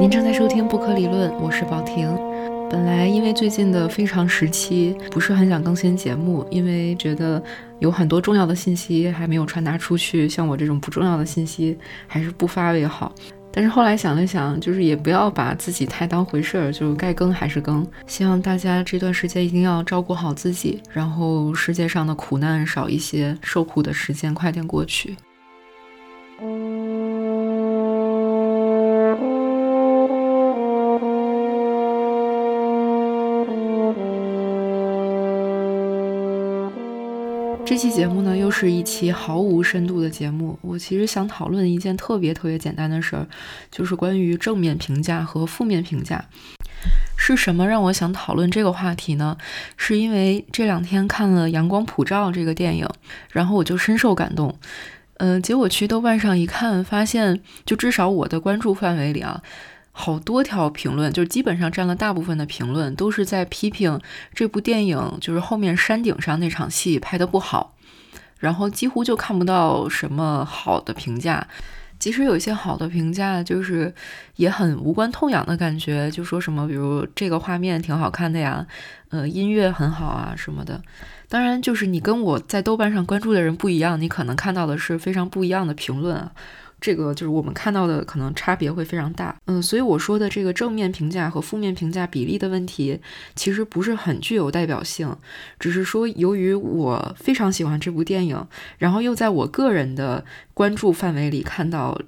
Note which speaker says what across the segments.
Speaker 1: 您正在收听《不可理论》，我是宝婷。本来因为最近的非常时期，不是很想更新节目，因为觉得有很多重要的信息还没有传达出去，像我这种不重要的信息还是不发为好。但是后来想了想，就是也不要把自己太当回事儿，就是该更还是更。希望大家这段时间一定要照顾好自己，然后世界上的苦难少一些，受苦的时间快点过去。这期节目呢，又是一期毫无深度的节目。我其实想讨论一件特别特别简单的事儿，就是关于正面评价和负面评价。是什么让我想讨论这个话题呢？是因为这两天看了《阳光普照》这个电影，然后我就深受感动。嗯，结果去豆瓣上一看，发现就至少我的关注范围里啊。好多条评论，就是基本上占了大部分的评论，都是在批评这部电影，就是后面山顶上那场戏拍的不好，然后几乎就看不到什么好的评价。即使有一些好的评价，就是也很无关痛痒的感觉，就说什么，比如这个画面挺好看的呀，呃，音乐很好啊什么的。当然，就是你跟我在豆瓣上关注的人不一样，你可能看到的是非常不一样的评论啊。这个就是我们看到的，可能差别会非常大。嗯，所以我说的这个正面评价和负面评价比例的问题，其实不是很具有代表性，只是说由于我非常喜欢这部电影，然后又在我个人的关注范围里看到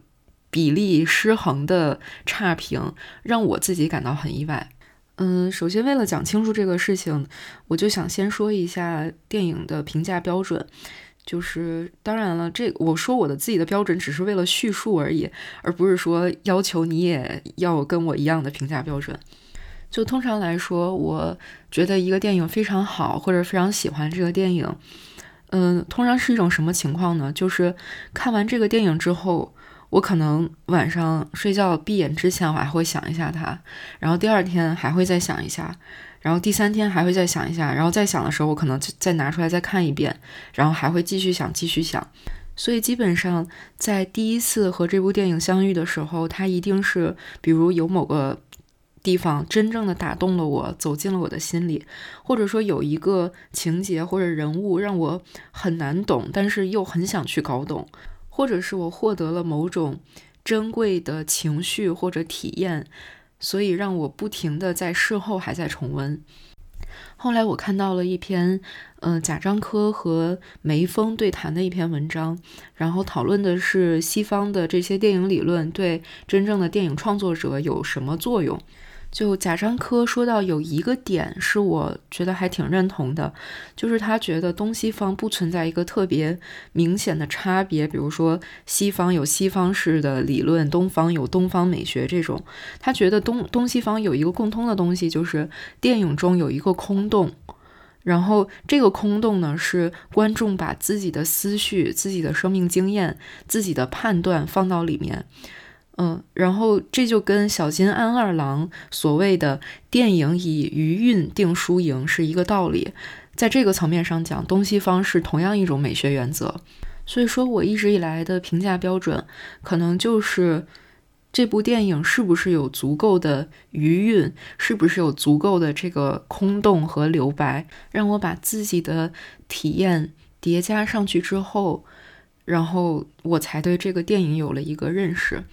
Speaker 1: 比例失衡的差评，让我自己感到很意外。嗯，首先为了讲清楚这个事情，我就想先说一下电影的评价标准。就是当然了，这我说我的自己的标准只是为了叙述而已，而不是说要求你也要跟我一样的评价标准。就通常来说，我觉得一个电影非常好，或者非常喜欢这个电影，嗯，通常是一种什么情况呢？就是看完这个电影之后，我可能晚上睡觉闭眼之前，我还会想一下它，然后第二天还会再想一下。然后第三天还会再想一下，然后再想的时候，我可能再拿出来再看一遍，然后还会继续想，继续想。所以基本上在第一次和这部电影相遇的时候，它一定是比如有某个地方真正的打动了我，走进了我的心里，或者说有一个情节或者人物让我很难懂，但是又很想去搞懂，或者是我获得了某种珍贵的情绪或者体验。所以让我不停的在事后还在重温。后来我看到了一篇，嗯，贾樟柯和梅峰对谈的一篇文章，然后讨论的是西方的这些电影理论对真正的电影创作者有什么作用。就贾樟柯说到有一个点是我觉得还挺认同的，就是他觉得东西方不存在一个特别明显的差别，比如说西方有西方式的理论，东方有东方美学这种。他觉得东东西方有一个共通的东西，就是电影中有一个空洞，然后这个空洞呢是观众把自己的思绪、自己的生命经验、自己的判断放到里面。嗯，然后这就跟小津安二郎所谓的电影以余韵定输赢是一个道理，在这个层面上讲，东西方是同样一种美学原则。所以说，我一直以来的评价标准，可能就是这部电影是不是有足够的余韵，是不是有足够的这个空洞和留白，让我把自己的体验叠加上去之后，然后我才对这个电影有了一个认识。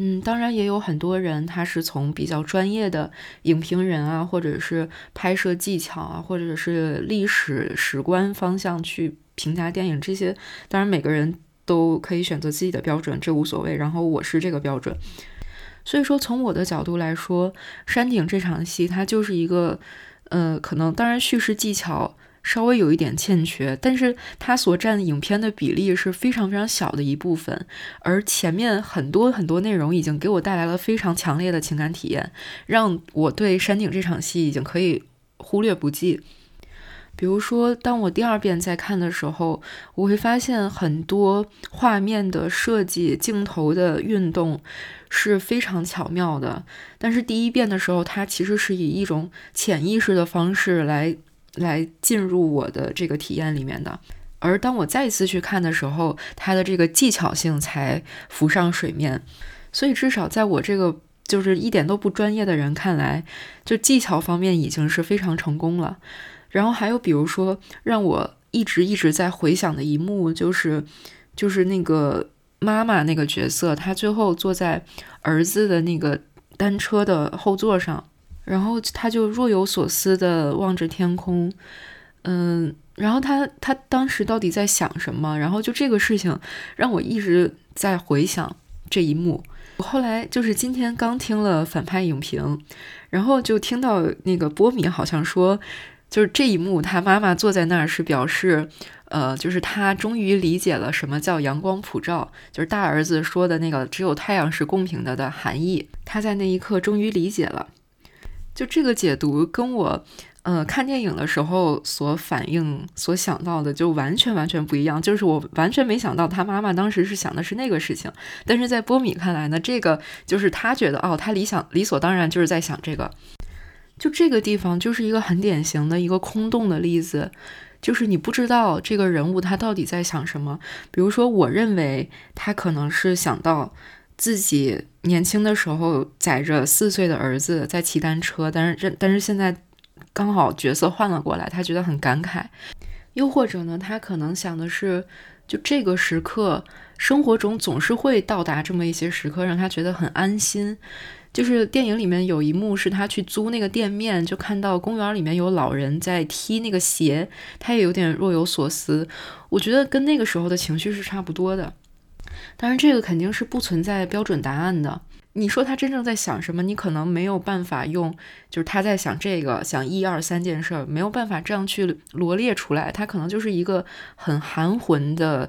Speaker 1: 嗯，当然也有很多人，他是从比较专业的影评人啊，或者是拍摄技巧啊，或者是历史史观方向去评价电影。这些当然每个人都可以选择自己的标准，这无所谓。然后我是这个标准，所以说从我的角度来说，山顶这场戏它就是一个，呃，可能当然叙事技巧。稍微有一点欠缺，但是它所占影片的比例是非常非常小的一部分，而前面很多很多内容已经给我带来了非常强烈的情感体验，让我对山顶这场戏已经可以忽略不计。比如说，当我第二遍再看的时候，我会发现很多画面的设计、镜头的运动是非常巧妙的，但是第一遍的时候，它其实是以一种潜意识的方式来。来进入我的这个体验里面的，而当我再一次去看的时候，它的这个技巧性才浮上水面。所以至少在我这个就是一点都不专业的人看来，就技巧方面已经是非常成功了。然后还有比如说让我一直一直在回想的一幕，就是就是那个妈妈那个角色，她最后坐在儿子的那个单车的后座上，然后他就若有所思的望着天空，嗯，然后他他当时到底在想什么？然后就这个事情让我一直在回想这一幕。我后来就是今天刚听了反派影评，然后就听到那个波米好像说，就是这一幕他妈妈坐在那儿是表示，呃，就是他终于理解了什么叫阳光普照，就是大儿子说的那个只有太阳是公平的的含义，他在那一刻终于理解了。就这个解读跟我。呃，看电影的时候所反应、所想到的就完全完全不一样。就是我完全没想到他妈妈当时是想的是那个事情，但是在波米看来呢，这个就是他觉得哦，他理想理所当然就是在想这个。就这个地方就是一个很典型的一个空洞的例子，就是你不知道这个人物他到底在想什么。比如说，我认为他可能是想到自己年轻的时候载着四岁的儿子在骑单车，但是这但是现在。刚好角色换了过来，他觉得很感慨。又或者呢，他可能想的是，就这个时刻，生活中总是会到达这么一些时刻，让他觉得很安心。就是电影里面有一幕是他去租那个店面，就看到公园里面有老人在踢那个鞋，他也有点若有所思。我觉得跟那个时候的情绪是差不多的。当然，这个肯定是不存在标准答案的。你说他真正在想什么？你可能没有办法用，就是他在想这个，想一二三件事儿，没有办法这样去罗列出来。他可能就是一个很含混的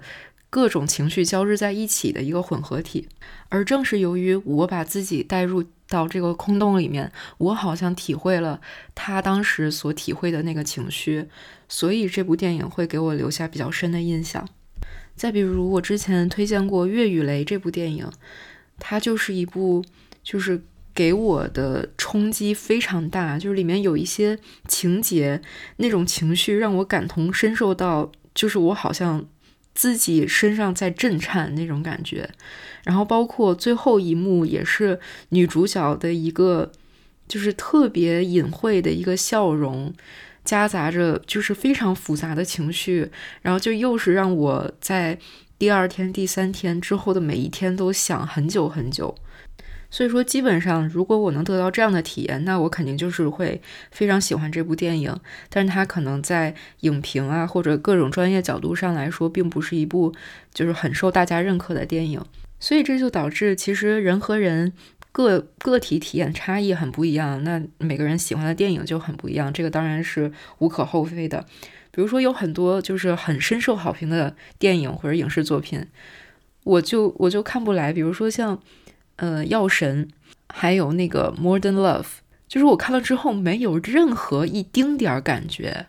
Speaker 1: 各种情绪交织在一起的一个混合体。而正是由于我把自己带入到这个空洞里面，我好像体会了他当时所体会的那个情绪，所以这部电影会给我留下比较深的印象。再比如，我之前推荐过《岳与雷》这部电影。它就是一部，就是给我的冲击非常大，就是里面有一些情节，那种情绪让我感同身受到，就是我好像自己身上在震颤那种感觉。然后包括最后一幕，也是女主角的一个，就是特别隐晦的一个笑容，夹杂着就是非常复杂的情绪，然后就又是让我在。第二天、第三天之后的每一天都想很久很久，所以说基本上，如果我能得到这样的体验，那我肯定就是会非常喜欢这部电影。但是它可能在影评啊或者各种专业角度上来说，并不是一部就是很受大家认可的电影。所以这就导致其实人和人个个体体验差异很不一样，那每个人喜欢的电影就很不一样，这个当然是无可厚非的。比如说，有很多就是很深受好评的电影或者影视作品，我就我就看不来。比如说像，呃，《药神》，还有那个《Modern Love》，就是我看了之后没有任何一丁点儿感觉，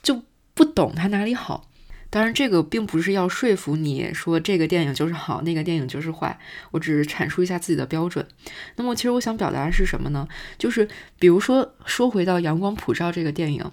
Speaker 1: 就不懂它哪里好。当然，这个并不是要说服你说这个电影就是好，那个电影就是坏。我只是阐述一下自己的标准。那么，其实我想表达的是什么呢？就是比如说，说回到《阳光普照》这个电影。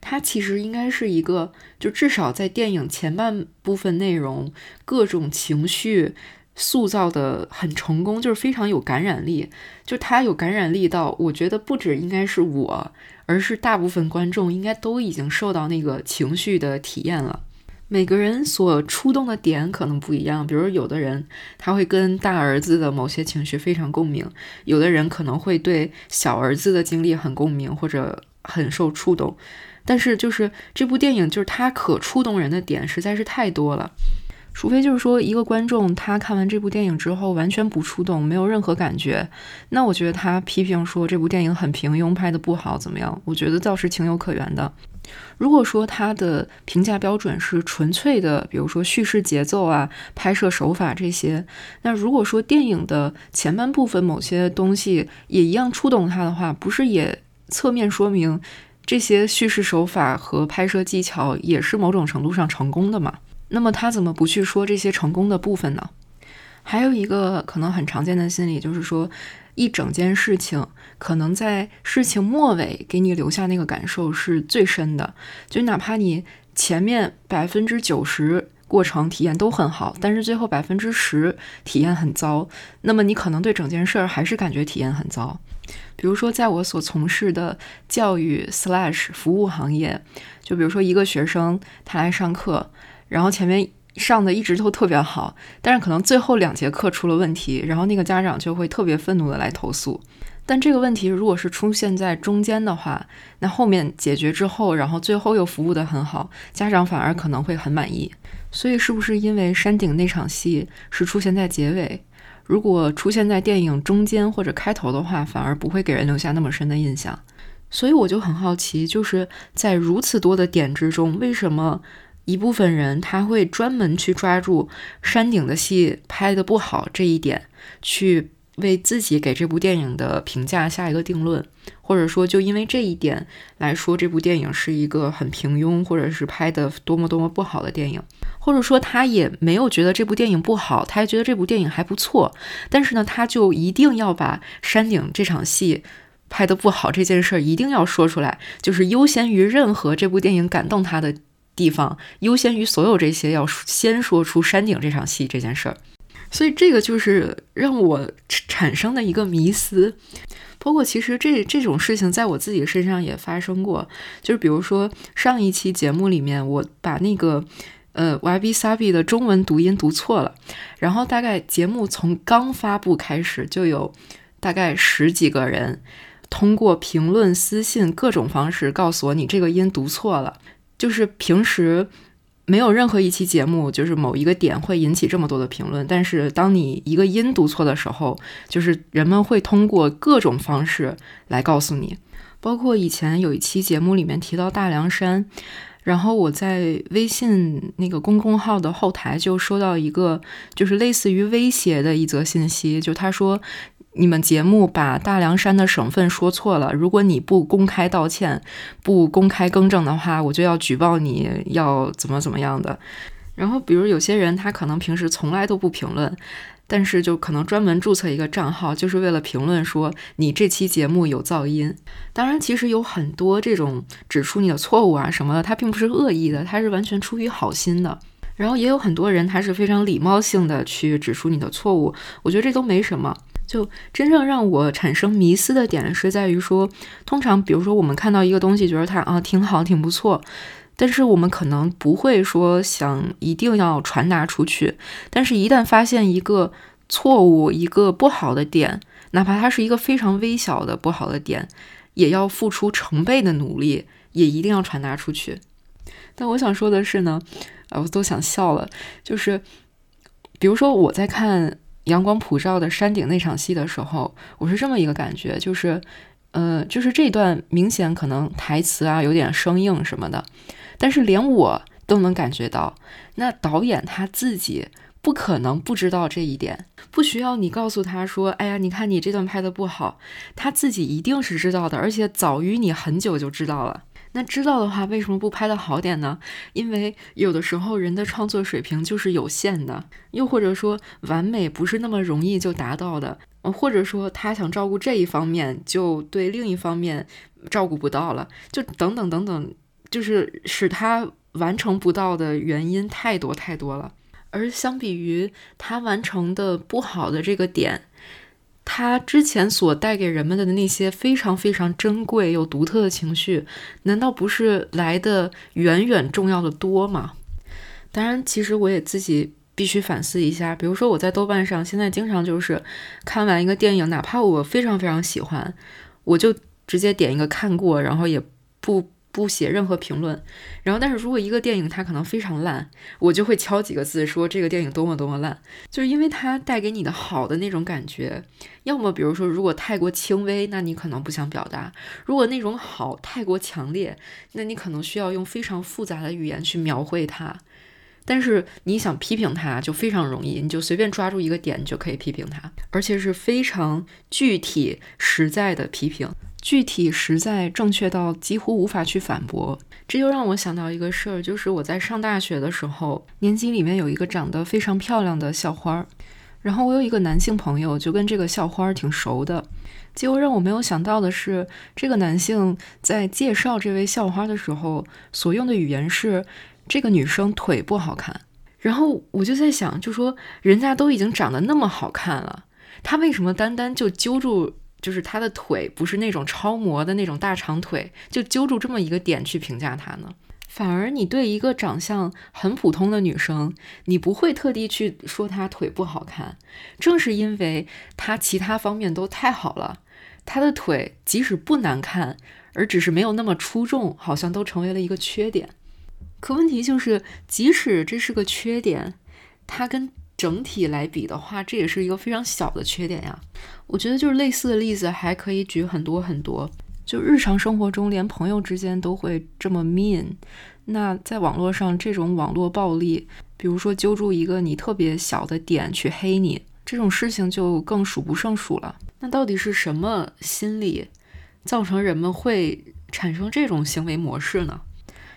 Speaker 1: 它其实应该是一个，就至少在电影前半部分内容，各种情绪塑造的很成功，就是非常有感染力。就它有感染力到，我觉得不止应该是我，而是大部分观众应该都已经受到那个情绪的体验了。每个人所触动的点可能不一样，比如有的人他会跟大儿子的某些情绪非常共鸣，有的人可能会对小儿子的经历很共鸣，或者很受触动。但是，就是这部电影，就是它可触动人的点实在是太多了。除非就是说，一个观众他看完这部电影之后完全不触动，没有任何感觉，那我觉得他批评说这部电影很平庸，拍的不好，怎么样？我觉得倒是情有可原的。如果说他的评价标准是纯粹的，比如说叙事节奏啊、拍摄手法这些，那如果说电影的前半部分某些东西也一样触动他的话，不是也侧面说明？这些叙事手法和拍摄技巧也是某种程度上成功的吗？那么他怎么不去说这些成功的部分呢？还有一个可能很常见的心理就是说，一整件事情可能在事情末尾给你留下那个感受是最深的，就哪怕你前面百分之九十过程体验都很好，但是最后百分之十体验很糟，那么你可能对整件事儿还是感觉体验很糟。比如说，在我所从事的教育服务行业，就比如说一个学生他来上课，然后前面上的一直都特别好，但是可能最后两节课出了问题，然后那个家长就会特别愤怒的来投诉。但这个问题如果是出现在中间的话，那后面解决之后，然后最后又服务的很好，家长反而可能会很满意。所以，是不是因为山顶那场戏是出现在结尾？如果出现在电影中间或者开头的话，反而不会给人留下那么深的印象。所以我就很好奇，就是在如此多的点之中，为什么一部分人他会专门去抓住山顶的戏拍的不好这一点，去为自己给这部电影的评价下一个定论，或者说就因为这一点来说，这部电影是一个很平庸，或者是拍的多么多么不好的电影。或者说他也没有觉得这部电影不好，他还觉得这部电影还不错，但是呢，他就一定要把山顶这场戏拍的不好这件事儿一定要说出来，就是优先于任何这部电影感动他的地方，优先于所有这些，要先说出山顶这场戏这件事儿。所以这个就是让我产生的一个迷思，包括其实这这种事情在我自己身上也发生过，就是比如说上一期节目里面我把那个。呃，YB Sabi 的中文读音读错了，然后大概节目从刚发布开始，就有大概十几个人通过评论、私信各种方式告诉我你这个音读错了。就是平时没有任何一期节目，就是某一个点会引起这么多的评论，但是当你一个音读错的时候，就是人们会通过各种方式来告诉你。包括以前有一期节目里面提到大凉山。然后我在微信那个公众号的后台就收到一个，就是类似于威胁的一则信息，就他说你们节目把大凉山的省份说错了，如果你不公开道歉、不公开更正的话，我就要举报你，要怎么怎么样的。然后比如有些人他可能平时从来都不评论。但是就可能专门注册一个账号，就是为了评论说你这期节目有噪音。当然，其实有很多这种指出你的错误啊什么的，他并不是恶意的，他是完全出于好心的。然后也有很多人他是非常礼貌性的去指出你的错误，我觉得这都没什么。就真正让我产生迷思的点是在于说，通常比如说我们看到一个东西，觉得它啊挺好，挺不错。但是我们可能不会说想一定要传达出去，但是，一旦发现一个错误、一个不好的点，哪怕它是一个非常微小的不好的点，也要付出成倍的努力，也一定要传达出去。但我想说的是呢，啊，我都想笑了。就是，比如说我在看阳光普照的山顶那场戏的时候，我是这么一个感觉，就是，呃，就是这段明显可能台词啊有点生硬什么的。但是连我都能感觉到，那导演他自己不可能不知道这一点，不需要你告诉他说：“哎呀，你看你这段拍的不好。”他自己一定是知道的，而且早于你很久就知道了。那知道的话，为什么不拍的好点呢？因为有的时候人的创作水平就是有限的，又或者说完美不是那么容易就达到的，或者说他想照顾这一方面，就对另一方面照顾不到了，就等等等等。就是使他完成不到的原因太多太多了，而相比于他完成的不好的这个点，他之前所带给人们的那些非常非常珍贵又独特的情绪，难道不是来的远远重要的多吗？当然，其实我也自己必须反思一下，比如说我在豆瓣上现在经常就是看完一个电影，哪怕我非常非常喜欢，我就直接点一个看过，然后也不。不写任何评论，然后但是如果一个电影它可能非常烂，我就会敲几个字说这个电影多么多么烂，就是因为它带给你的好的那种感觉。要么比如说如果太过轻微，那你可能不想表达；如果那种好太过强烈，那你可能需要用非常复杂的语言去描绘它。但是你想批评它就非常容易，你就随便抓住一个点就可以批评它，而且是非常具体实在的批评。具体实在正确到几乎无法去反驳，这就让我想到一个事儿，就是我在上大学的时候，年级里面有一个长得非常漂亮的校花儿，然后我有一个男性朋友，就跟这个校花挺熟的。结果让我没有想到的是，这个男性在介绍这位校花的时候，所用的语言是这个女生腿不好看。然后我就在想，就说人家都已经长得那么好看了，他为什么单单就揪住，就是她的腿不是那种超模的那种大长腿，就揪住这么一个点去评价她呢？反而你对一个长相很普通的女生，你不会特地去说她腿不好看，正是因为她其他方面都太好了，她的腿即使不难看，而只是没有那么出众，好像都成为了一个缺点。可问题就是，即使这是个缺点，它跟整体来比的话，这也是一个非常小的缺点呀。我觉得就是类似的例子还可以举很多很多。就日常生活中，连朋友之间都会这么 mean，那在网络上这种网络暴力，比如说揪住一个你特别小的点去黑你，这种事情就更数不胜数了。那到底是什么心理造成人们会产生这种行为模式呢？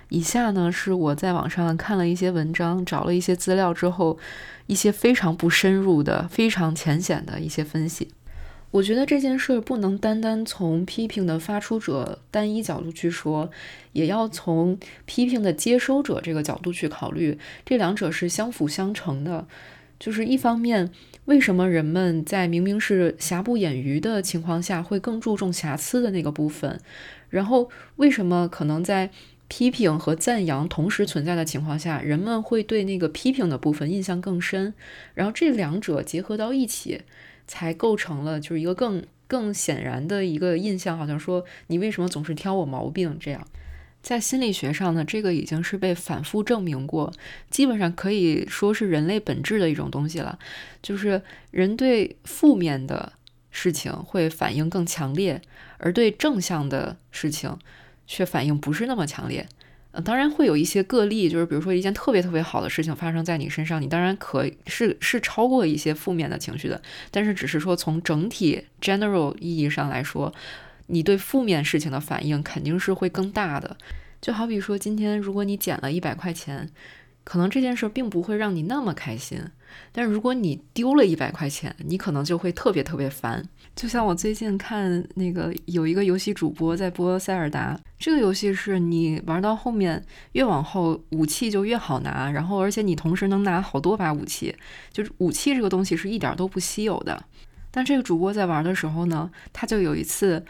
Speaker 1: 以下呢是我在网上看了一些文章，找了一些资料之后，一些非常不深入的、非常浅显的一些分析。我觉得这件事不能单单从批评的发出者单一角度去说，也要从批评的接收者这个角度去考虑，这两者是相辅相成的。就是一方面，为什么人们在明明是瑕不掩瑜的情况下，会更注重瑕疵的那个部分？然后，为什么可能在批评和赞扬同时存在的情况下，人们会对那个批评的部分印象更深？然后这两者结合到一起，才构成了就是一个更更显然的一个印象，好像说你为什么总是挑我毛病？这样，在心理学上呢，这个已经是被反复证明过，基本上可以说是人类本质的一种东西了，就是人对负面的事情会反应更强烈，而对正向的事情。却反应不是那么强烈，呃，当然会有一些个例，就是比如说一件特别特别好的事情发生在你身上，你当然可是是超过一些负面的情绪的，但是只是说从整体 general 意义上来说，你对负面事情的反应肯定是会更大的。就好比说今天如果你捡了一百块钱。可能这件事并不会让你那么开心，但如果你丢了一百块钱，你可能就会特别特别烦。就像我最近看那个有一个游戏主播在播塞尔达，这个游戏是你玩到后面越往后武器就越好拿，然后而且你同时能拿好多把武器，就是武器这个东西是一点都不稀有的。但这个主播在玩的时候呢，他就有一次。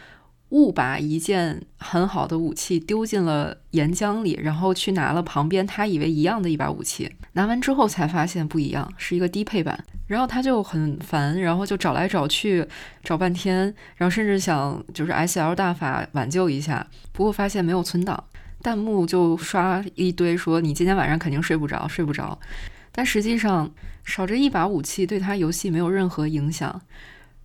Speaker 1: 误把一件很好的武器丢进了岩浆里，然后去拿了旁边他以为一样的一把武器，拿完之后才发现不一样，是一个低配版。然后他就很烦，然后就找来找去，找半天，然后甚至想就是 S L 大法挽救一下，不过发现没有存档，弹幕就刷一堆说你今天晚上肯定睡不着，睡不着。但实际上少这一把武器对他游戏没有任何影响。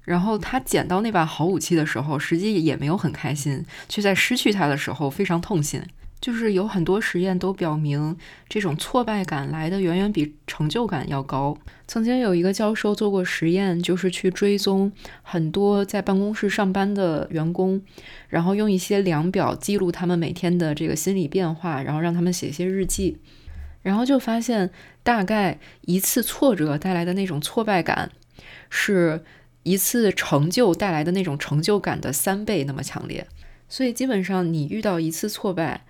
Speaker 1: 然后他捡到那把好武器的时候，实际也没有很开心，却在失去它的时候非常痛心。就是有很多实验都表明，这种挫败感来的远远比成就感要高。曾经有一个教授做过实验，就是去追踪很多在办公室上班的员工，然后用一些量表记录他们每天的这个心理变化，然后让他们写一些日记，然后就发现，大概一次挫折带来的那种挫败感是。一次成就带来的那种成就感的三倍那么强烈，所以基本上你遇到一次挫败，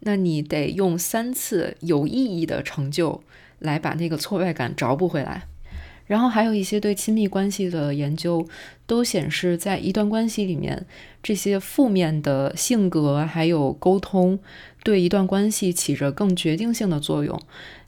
Speaker 1: 那你得用三次有意义的成就来把那个挫败感找补回来。然后还有一些对亲密关系的研究都显示，在一段关系里面，这些负面的性格还有沟通对一段关系起着更决定性的作用，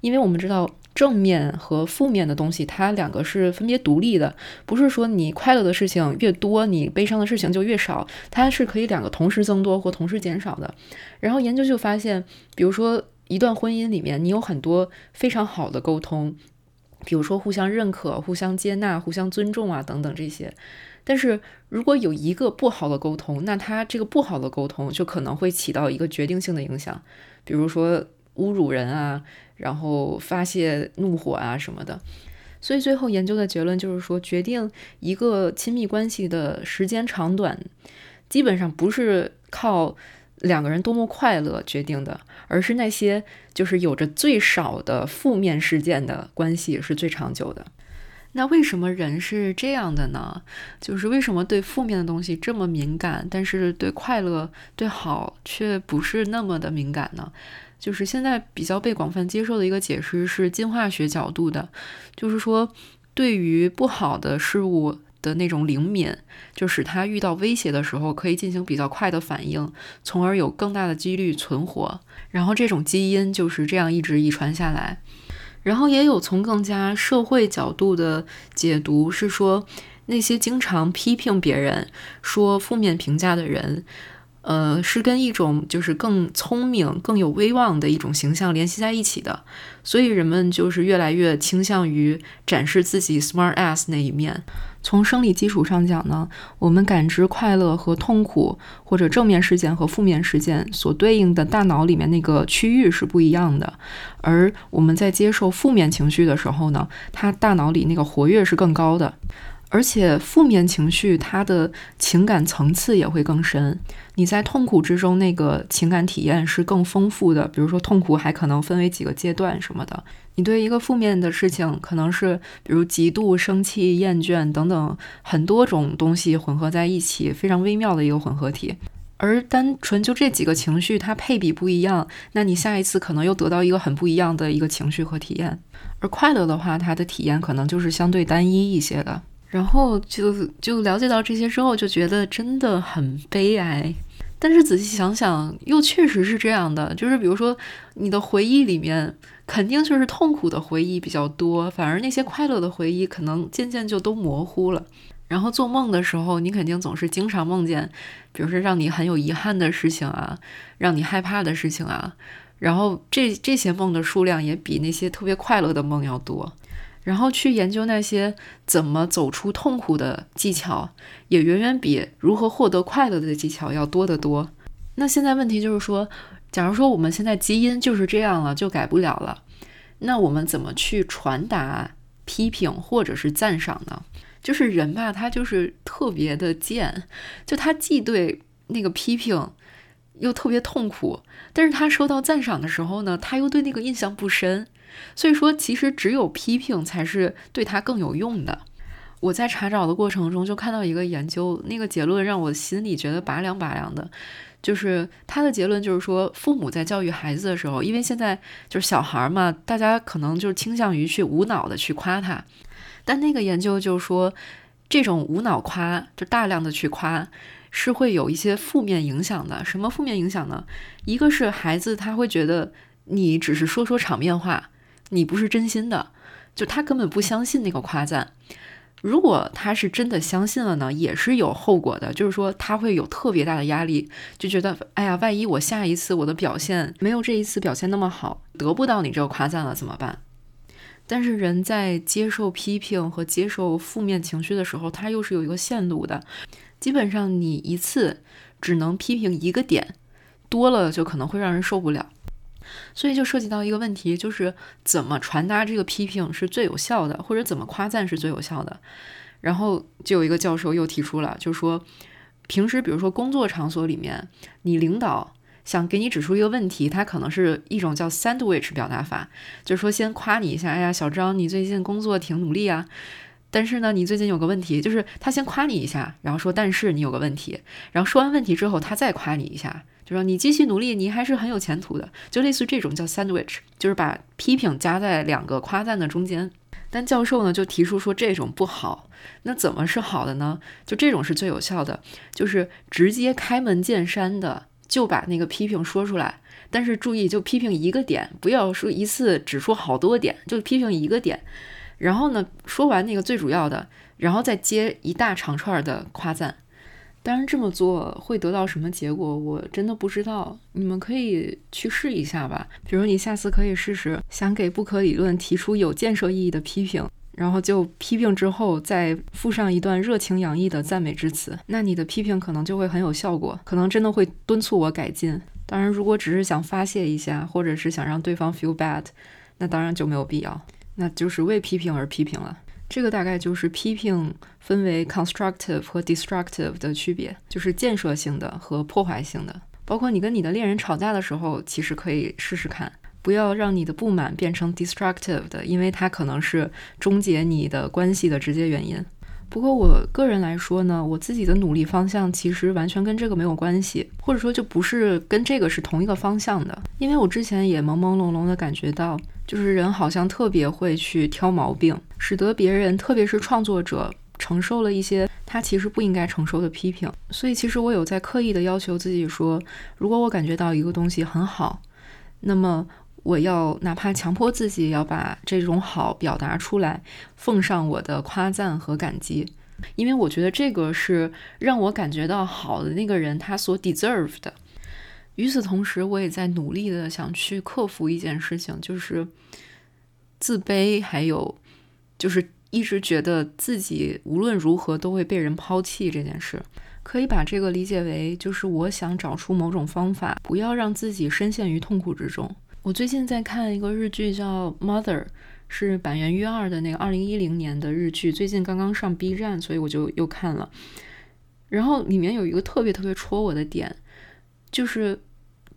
Speaker 1: 因为我们知道。正面和负面的东西，它两个是分别独立的，不是说你快乐的事情越多，你悲伤的事情就越少，它是可以两个同时增多或同时减少的。然后研究就发现，比如说一段婚姻里面，你有很多非常好的沟通，比如说互相认可、互相接纳、互相尊重啊等等这些。但是如果有一个不好的沟通，那它这个不好的沟通就可能会起到一个决定性的影响，比如说侮辱人啊。然后发泄怒火啊什么的，所以最后研究的结论就是说，决定一个亲密关系的时间长短，基本上不是靠两个人多么快乐决定的，而是那些就是有着最少的负面事件的关系是最长久的。那为什么人是这样的呢？就是为什么对负面的东西这么敏感，但是对快乐、对好却不是那么的敏感呢？就是现在比较被广泛接受的一个解释是进化学角度的，就是说对于不好的事物的那种灵敏，就使它遇到威胁的时候可以进行比较快的反应，从而有更大的几率存活。然后这种基因就是这样一直遗传下来。然后也有从更加社会角度的解读，是说那些经常批评别人、说负面评价的人。呃，是跟一种就是更聪明、更有威望的一种形象联系在一起的，所以人们就是越来越倾向于展示自己 smart ass 那一面。从生理基础上讲呢，我们感知快乐和痛苦，或者正面事件和负面事件所对应的大脑里面那个区域是不一样的。而我们在接受负面情绪的时候呢，它大脑里那个活跃是更高的。而且负面情绪，它的情感层次也会更深。你在痛苦之中，那个情感体验是更丰富的。比如说，痛苦还可能分为几个阶段什么的。你对一个负面的事情，可能是比如嫉妒、生气、厌倦等等很多种东西混合在一起，非常微妙的一个混合体。而单纯就这几个情绪，它配比不一样，那你下一次可能又得到一个很不一样的一个情绪和体验。而快乐的话，它的体验可能就是相对单一一些的。然后就就了解到这些之后，就觉得真的很悲哀。但是仔细想想，又确实是这样的。就是比如说，你的回忆里面肯定就是痛苦的回忆比较多，反而那些快乐的回忆可能渐渐就都模糊了。然后做梦的时候，你肯定总是经常梦见，比如说让你很有遗憾的事情啊，让你害怕的事情啊。然后这这些梦的数量也比那些特别快乐的梦要多。然后去研究那些怎么走出痛苦的技巧，也远远比如何获得快乐的技巧要多得多。那现在问题就是说，假如说我们现在基因就是这样了，就改不了了，那我们怎么去传达批评或者是赞赏呢？就是人吧，他就是特别的贱，就他既对那个批评又特别痛苦，但是他收到赞赏的时候呢，他又对那个印象不深。所以说，其实只有批评才是对他更有用的。我在查找的过程中就看到一个研究，那个结论让我心里觉得拔凉拔凉的。就是他的结论就是说，父母在教育孩子的时候，因为现在就是小孩嘛，大家可能就倾向于去无脑的去夸他。但那个研究就是说，这种无脑夸，就大量的去夸，是会有一些负面影响的。什么负面影响呢？一个是孩子他会觉得你只是说说场面话。你不是真心的，就他根本不相信那个夸赞。如果他是真的相信了呢，也是有后果的，就是说他会有特别大的压力，就觉得哎呀，万一我下一次我的表现没有这一次表现那么好，得不到你这个夸赞了怎么办？但是人在接受批评和接受负面情绪的时候，他又是有一个限度的，基本上你一次只能批评一个点，多了就可能会让人受不了。所以就涉及到一个问题，就是怎么传达这个批评是最有效的，或者怎么夸赞是最有效的。然后就有一个教授又提出了，就说，平时比如说工作场所里面，你领导想给你指出一个问题，他可能是一种叫 sandwich 表达法，就是说先夸你一下，哎呀，小张，你最近工作挺努力啊。但是呢，你最近有个问题，就是他先夸你一下，然后说，但是你有个问题，然后说完问题之后，他再夸你一下。就说你继续努力，你还是很有前途的，就类似这种叫 sandwich，就是把批评加在两个夸赞的中间。但教授呢就提出说这种不好，那怎么是好的呢？就这种是最有效的，就是直接开门见山的就把那个批评说出来。但是注意，就批评一个点，不要说一次指出好多点，就批评一个点。然后呢，说完那个最主要的，然后再接一大长串的夸赞。当然这么做会得到什么结果，我真的不知道。你们可以去试一下吧。比如你下次可以试试，想给不可理论提出有建设意义的批评，然后就批评之后再附上一段热情洋溢的赞美之词，那你的批评可能就会很有效果，可能真的会敦促我改进。当然，如果只是想发泄一下，或者是想让对方 feel bad，那当然就没有必要，那就是为批评而批评了。这个大概就是批评分为 constructive 和 destructive 的区别，就是建设性的和破坏性的。包括你跟你的恋人吵架的时候，其实可以试试看，不要让你的不满变成 destructive 的，因为它可能是终结你的关系的直接原因。不过我个人来说呢，我自己的努力方向其实完全跟这个没有关系，或者说就不是跟这个是同一个方向的。因为我之前也朦朦胧胧的感觉到，就是人好像特别会去挑毛病，使得别人，特别是创作者，承受了一些他其实不应该承受的批评。所以其实我有在刻意的要求自己说，如果我感觉到一个东西很好，那么。我要哪怕强迫自己要把这种好表达出来，奉上我的夸赞和感激，因为我觉得这个是让我感觉到好的那个人他所 deserve 的。与此同时，我也在努力的想去克服一件事情，就是自卑，还有就是一直觉得自己无论如何都会被人抛弃这件事。可以把这个理解为，就是我想找出某种方法，不要让自己深陷于痛苦之中。我最近在看一个日剧，叫《Mother》，是板垣瑞二的那个二零一零年的日剧，最近刚刚上 B 站，所以我就又看了。然后里面有一个特别特别戳我的点，就是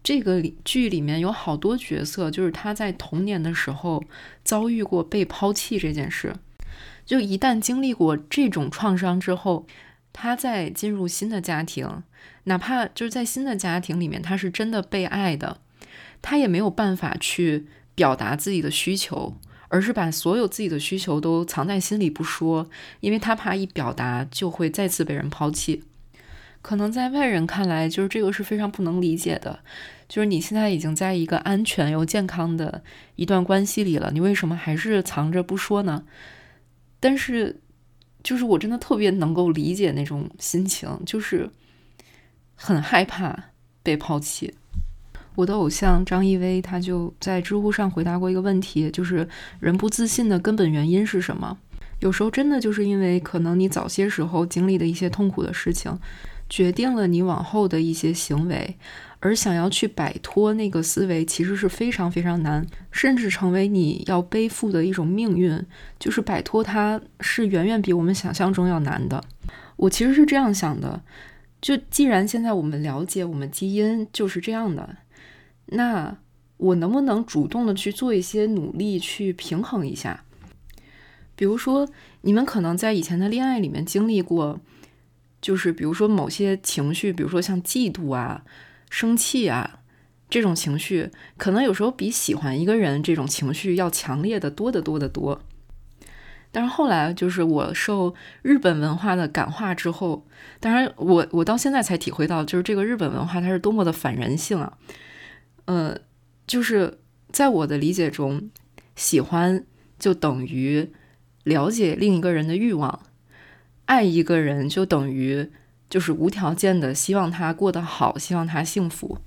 Speaker 1: 这个剧里面有好多角色，就是他在童年的时候遭遇过被抛弃这件事，就一旦经历过这种创伤之后，他在进入新的家庭，哪怕就是在新的家庭里面，他是真的被爱的。他也没有办法去表达自己的需求，而是把所有自己的需求都藏在心里不说，因为他怕一表达就会再次被人抛弃。可能在外人看来，就是这个是非常不能理解的，就是你现在已经在一个安全又健康的一段关系里了，你为什么还是藏着不说呢？但是，就是我真的特别能够理解那种心情，就是很害怕被抛弃。我的偶像张艺威，他就在知乎上回答过一个问题，就是人不自信的根本原因是什么？有时候真的就是因为可能你早些时候经历的一些痛苦的事情，决定了你往后的一些行为，而想要去摆脱那个思维，其实是非常非常难，甚至成为你要背负的一种命运，就是摆脱它是远远比我们想象中要难的。我其实是这样想的，就既然现在我们了解我们基因就是这样的。那我能不能主动的去做一些努力，去平衡一下？比如说，你们可能在以前的恋爱里面经历过，就是比如说某些情绪，比如说像嫉妒啊、生气啊这种情绪，可能有时候比喜欢一个人这种情绪要强烈的多得多得多。但是后来，就是我受日本文化的感化之后，当然我我到现在才体会到，就是这个日本文化它是多么的反人性啊！呃，就是在我的理解中，喜欢就等于了解另一个人的欲望，爱一个人就等于就是无条件的希望他过得好，希望他幸福。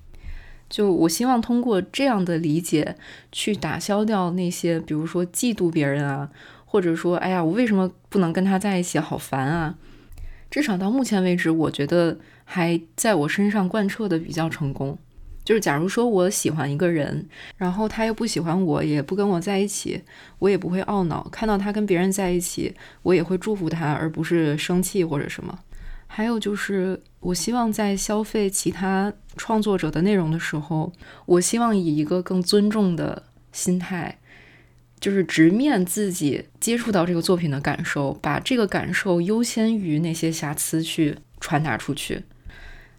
Speaker 1: 就我希望通过这样的理解去打消掉那些，比如说嫉妒别人啊，或者说哎呀，我为什么不能跟他在一起，好烦啊。至少到目前为止，我觉得还在我身上贯彻的比较成功。就是，假如说我喜欢一个人，然后他又不喜欢我，也不跟我在一起，我也不会懊恼。看到他跟别人在一起，我也会祝福他，而不是生气或者什么。还有就是，我希望在消费其他创作者的内容的时候，我希望以一个更尊重的心态，就是直面自己接触到这个作品的感受，把这个感受优先于那些瑕疵去传达出去。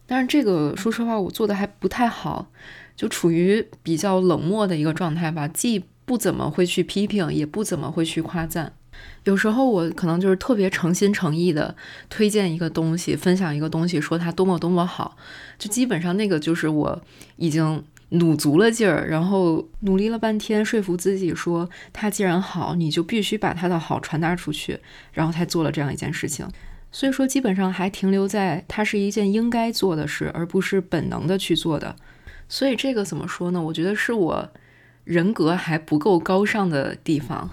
Speaker 1: 但是这个说实话，我做的还不太好，就处于比较冷漠的一个状态吧，既不怎么会去批评，也不怎么会去夸赞。有时候我可能就是特别诚心诚意的推荐一个东西，分享一个东西，说它多么多么好，就基本上那个就是我已经努足了劲儿，然后努力了半天，说服自己说它既然好，你就必须把它的好传达出去，然后才做了这样一件事情。所以说，基本上还停留在它是一件应该做的事，而不是本能的去做的。所以这个怎么说呢？我觉得是我人格还不够高尚的地方。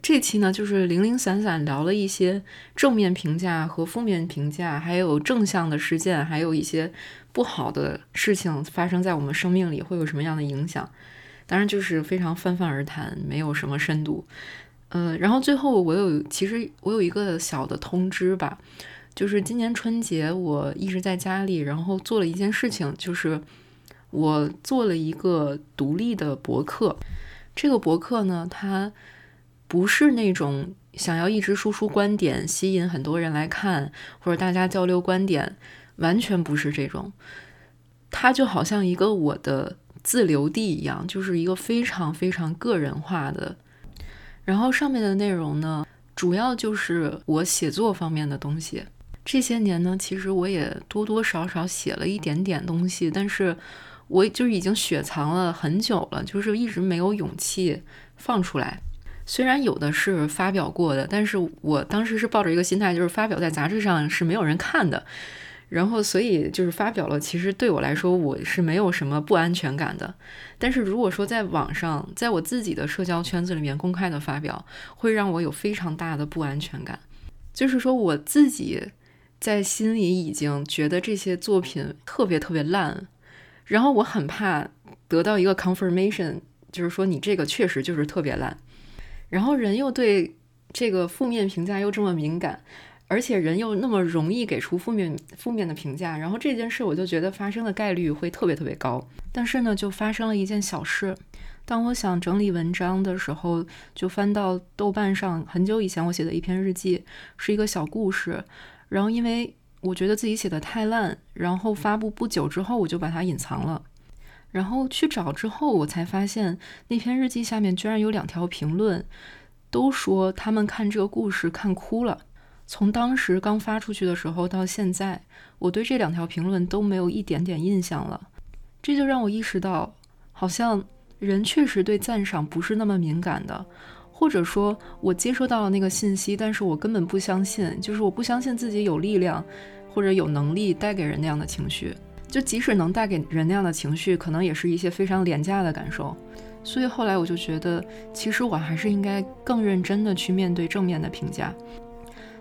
Speaker 1: 这期呢，就是零零散散聊了一些正面评价和负面评价，还有正向的事件，还有一些不好的事情发生在我们生命里会有什么样的影响。当然，就是非常泛泛而谈，没有什么深度。嗯，然后最后我有，其实我有一个小的通知吧，就是今年春节我一直在家里，然后做了一件事情，就是我做了一个独立的博客。这个博客呢，它不是那种想要一直输出观点，吸引很多人来看，或者大家交流观点，完全不是这种。它就好像一个我的自留地一样，就是一个非常非常个人化的。然后上面的内容呢，主要就是我写作方面的东西。这些年呢，其实我也多多少少写了一点点东西，但是我就是已经雪藏了很久了，就是一直没有勇气放出来。虽然有的是发表过的，但是我当时是抱着一个心态，就是发表在杂志上是没有人看的。然后，所以就是发表了。其实对我来说，我是没有什么不安全感的。但是如果说在网上，在我自己的社交圈子里面公开的发表，会让我有非常大的不安全感。就是说，我自己在心里已经觉得这些作品特别特别烂，然后我很怕得到一个 confirmation，就是说你这个确实就是特别烂。然后人又对这个负面评价又这么敏感。而且人又那么容易给出负面负面的评价，然后这件事我就觉得发生的概率会特别特别高。但是呢，就发生了一件小事。当我想整理文章的时候，就翻到豆瓣上很久以前我写的一篇日记，是一个小故事。然后因为我觉得自己写的太烂，然后发布不久之后我就把它隐藏了。然后去找之后，我才发现那篇日记下面居然有两条评论，都说他们看这个故事看哭了。从当时刚发出去的时候到现在，我对这两条评论都没有一点点印象了。这就让我意识到，好像人确实对赞赏不是那么敏感的，或者说，我接收到了那个信息，但是我根本不相信，就是我不相信自己有力量或者有能力带给人那样的情绪。就即使能带给人那样的情绪，可能也是一些非常廉价的感受。所以后来我就觉得，其实我还是应该更认真的去面对正面的评价。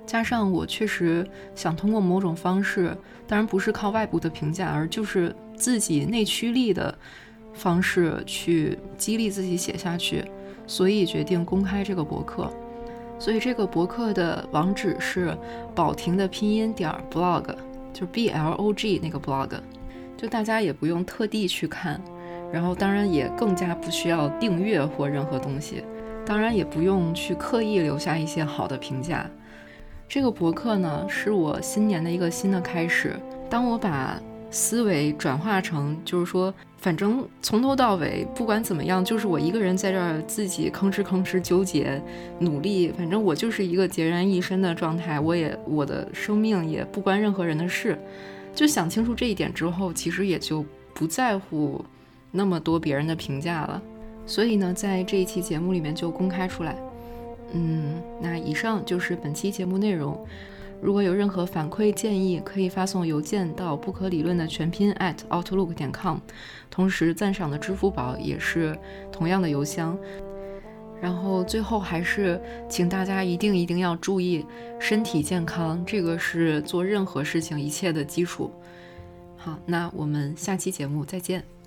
Speaker 1: 加上我确实想通过某种方式，当然不是靠外部的评价，而就是自己内驱力的方式去激励自己写下去，所以决定公开这个博客。所以这个博客的网址是宝婷的拼音点儿 blog，就 B L O G 那个 blog，就大家也不用特地去看，然后当然也更加不需要订阅或任何东西，当然也不用去刻意留下一些好的评价。这个博客呢，是我新年的一个新的开始。当我把思维转化成，就是说，反正从头到尾，不管怎么样，就是我一个人在这儿自己吭哧吭哧纠结、努力，反正我就是一个孑然一身的状态。我也我的生命也不关任何人的事。就想清楚这一点之后，其实也就不在乎那么多别人的评价了。所以呢，在这一期节目里面就公开出来。嗯，那以上就是本期节目内容。如果有任何反馈建议，可以发送邮件到不可理论的全拼 at outlook 点 com，同时赞赏的支付宝也是同样的邮箱。然后最后还是请大家一定一定要注意身体健康，这个是做任何事情一切的基础。好，那我们下期节目再见。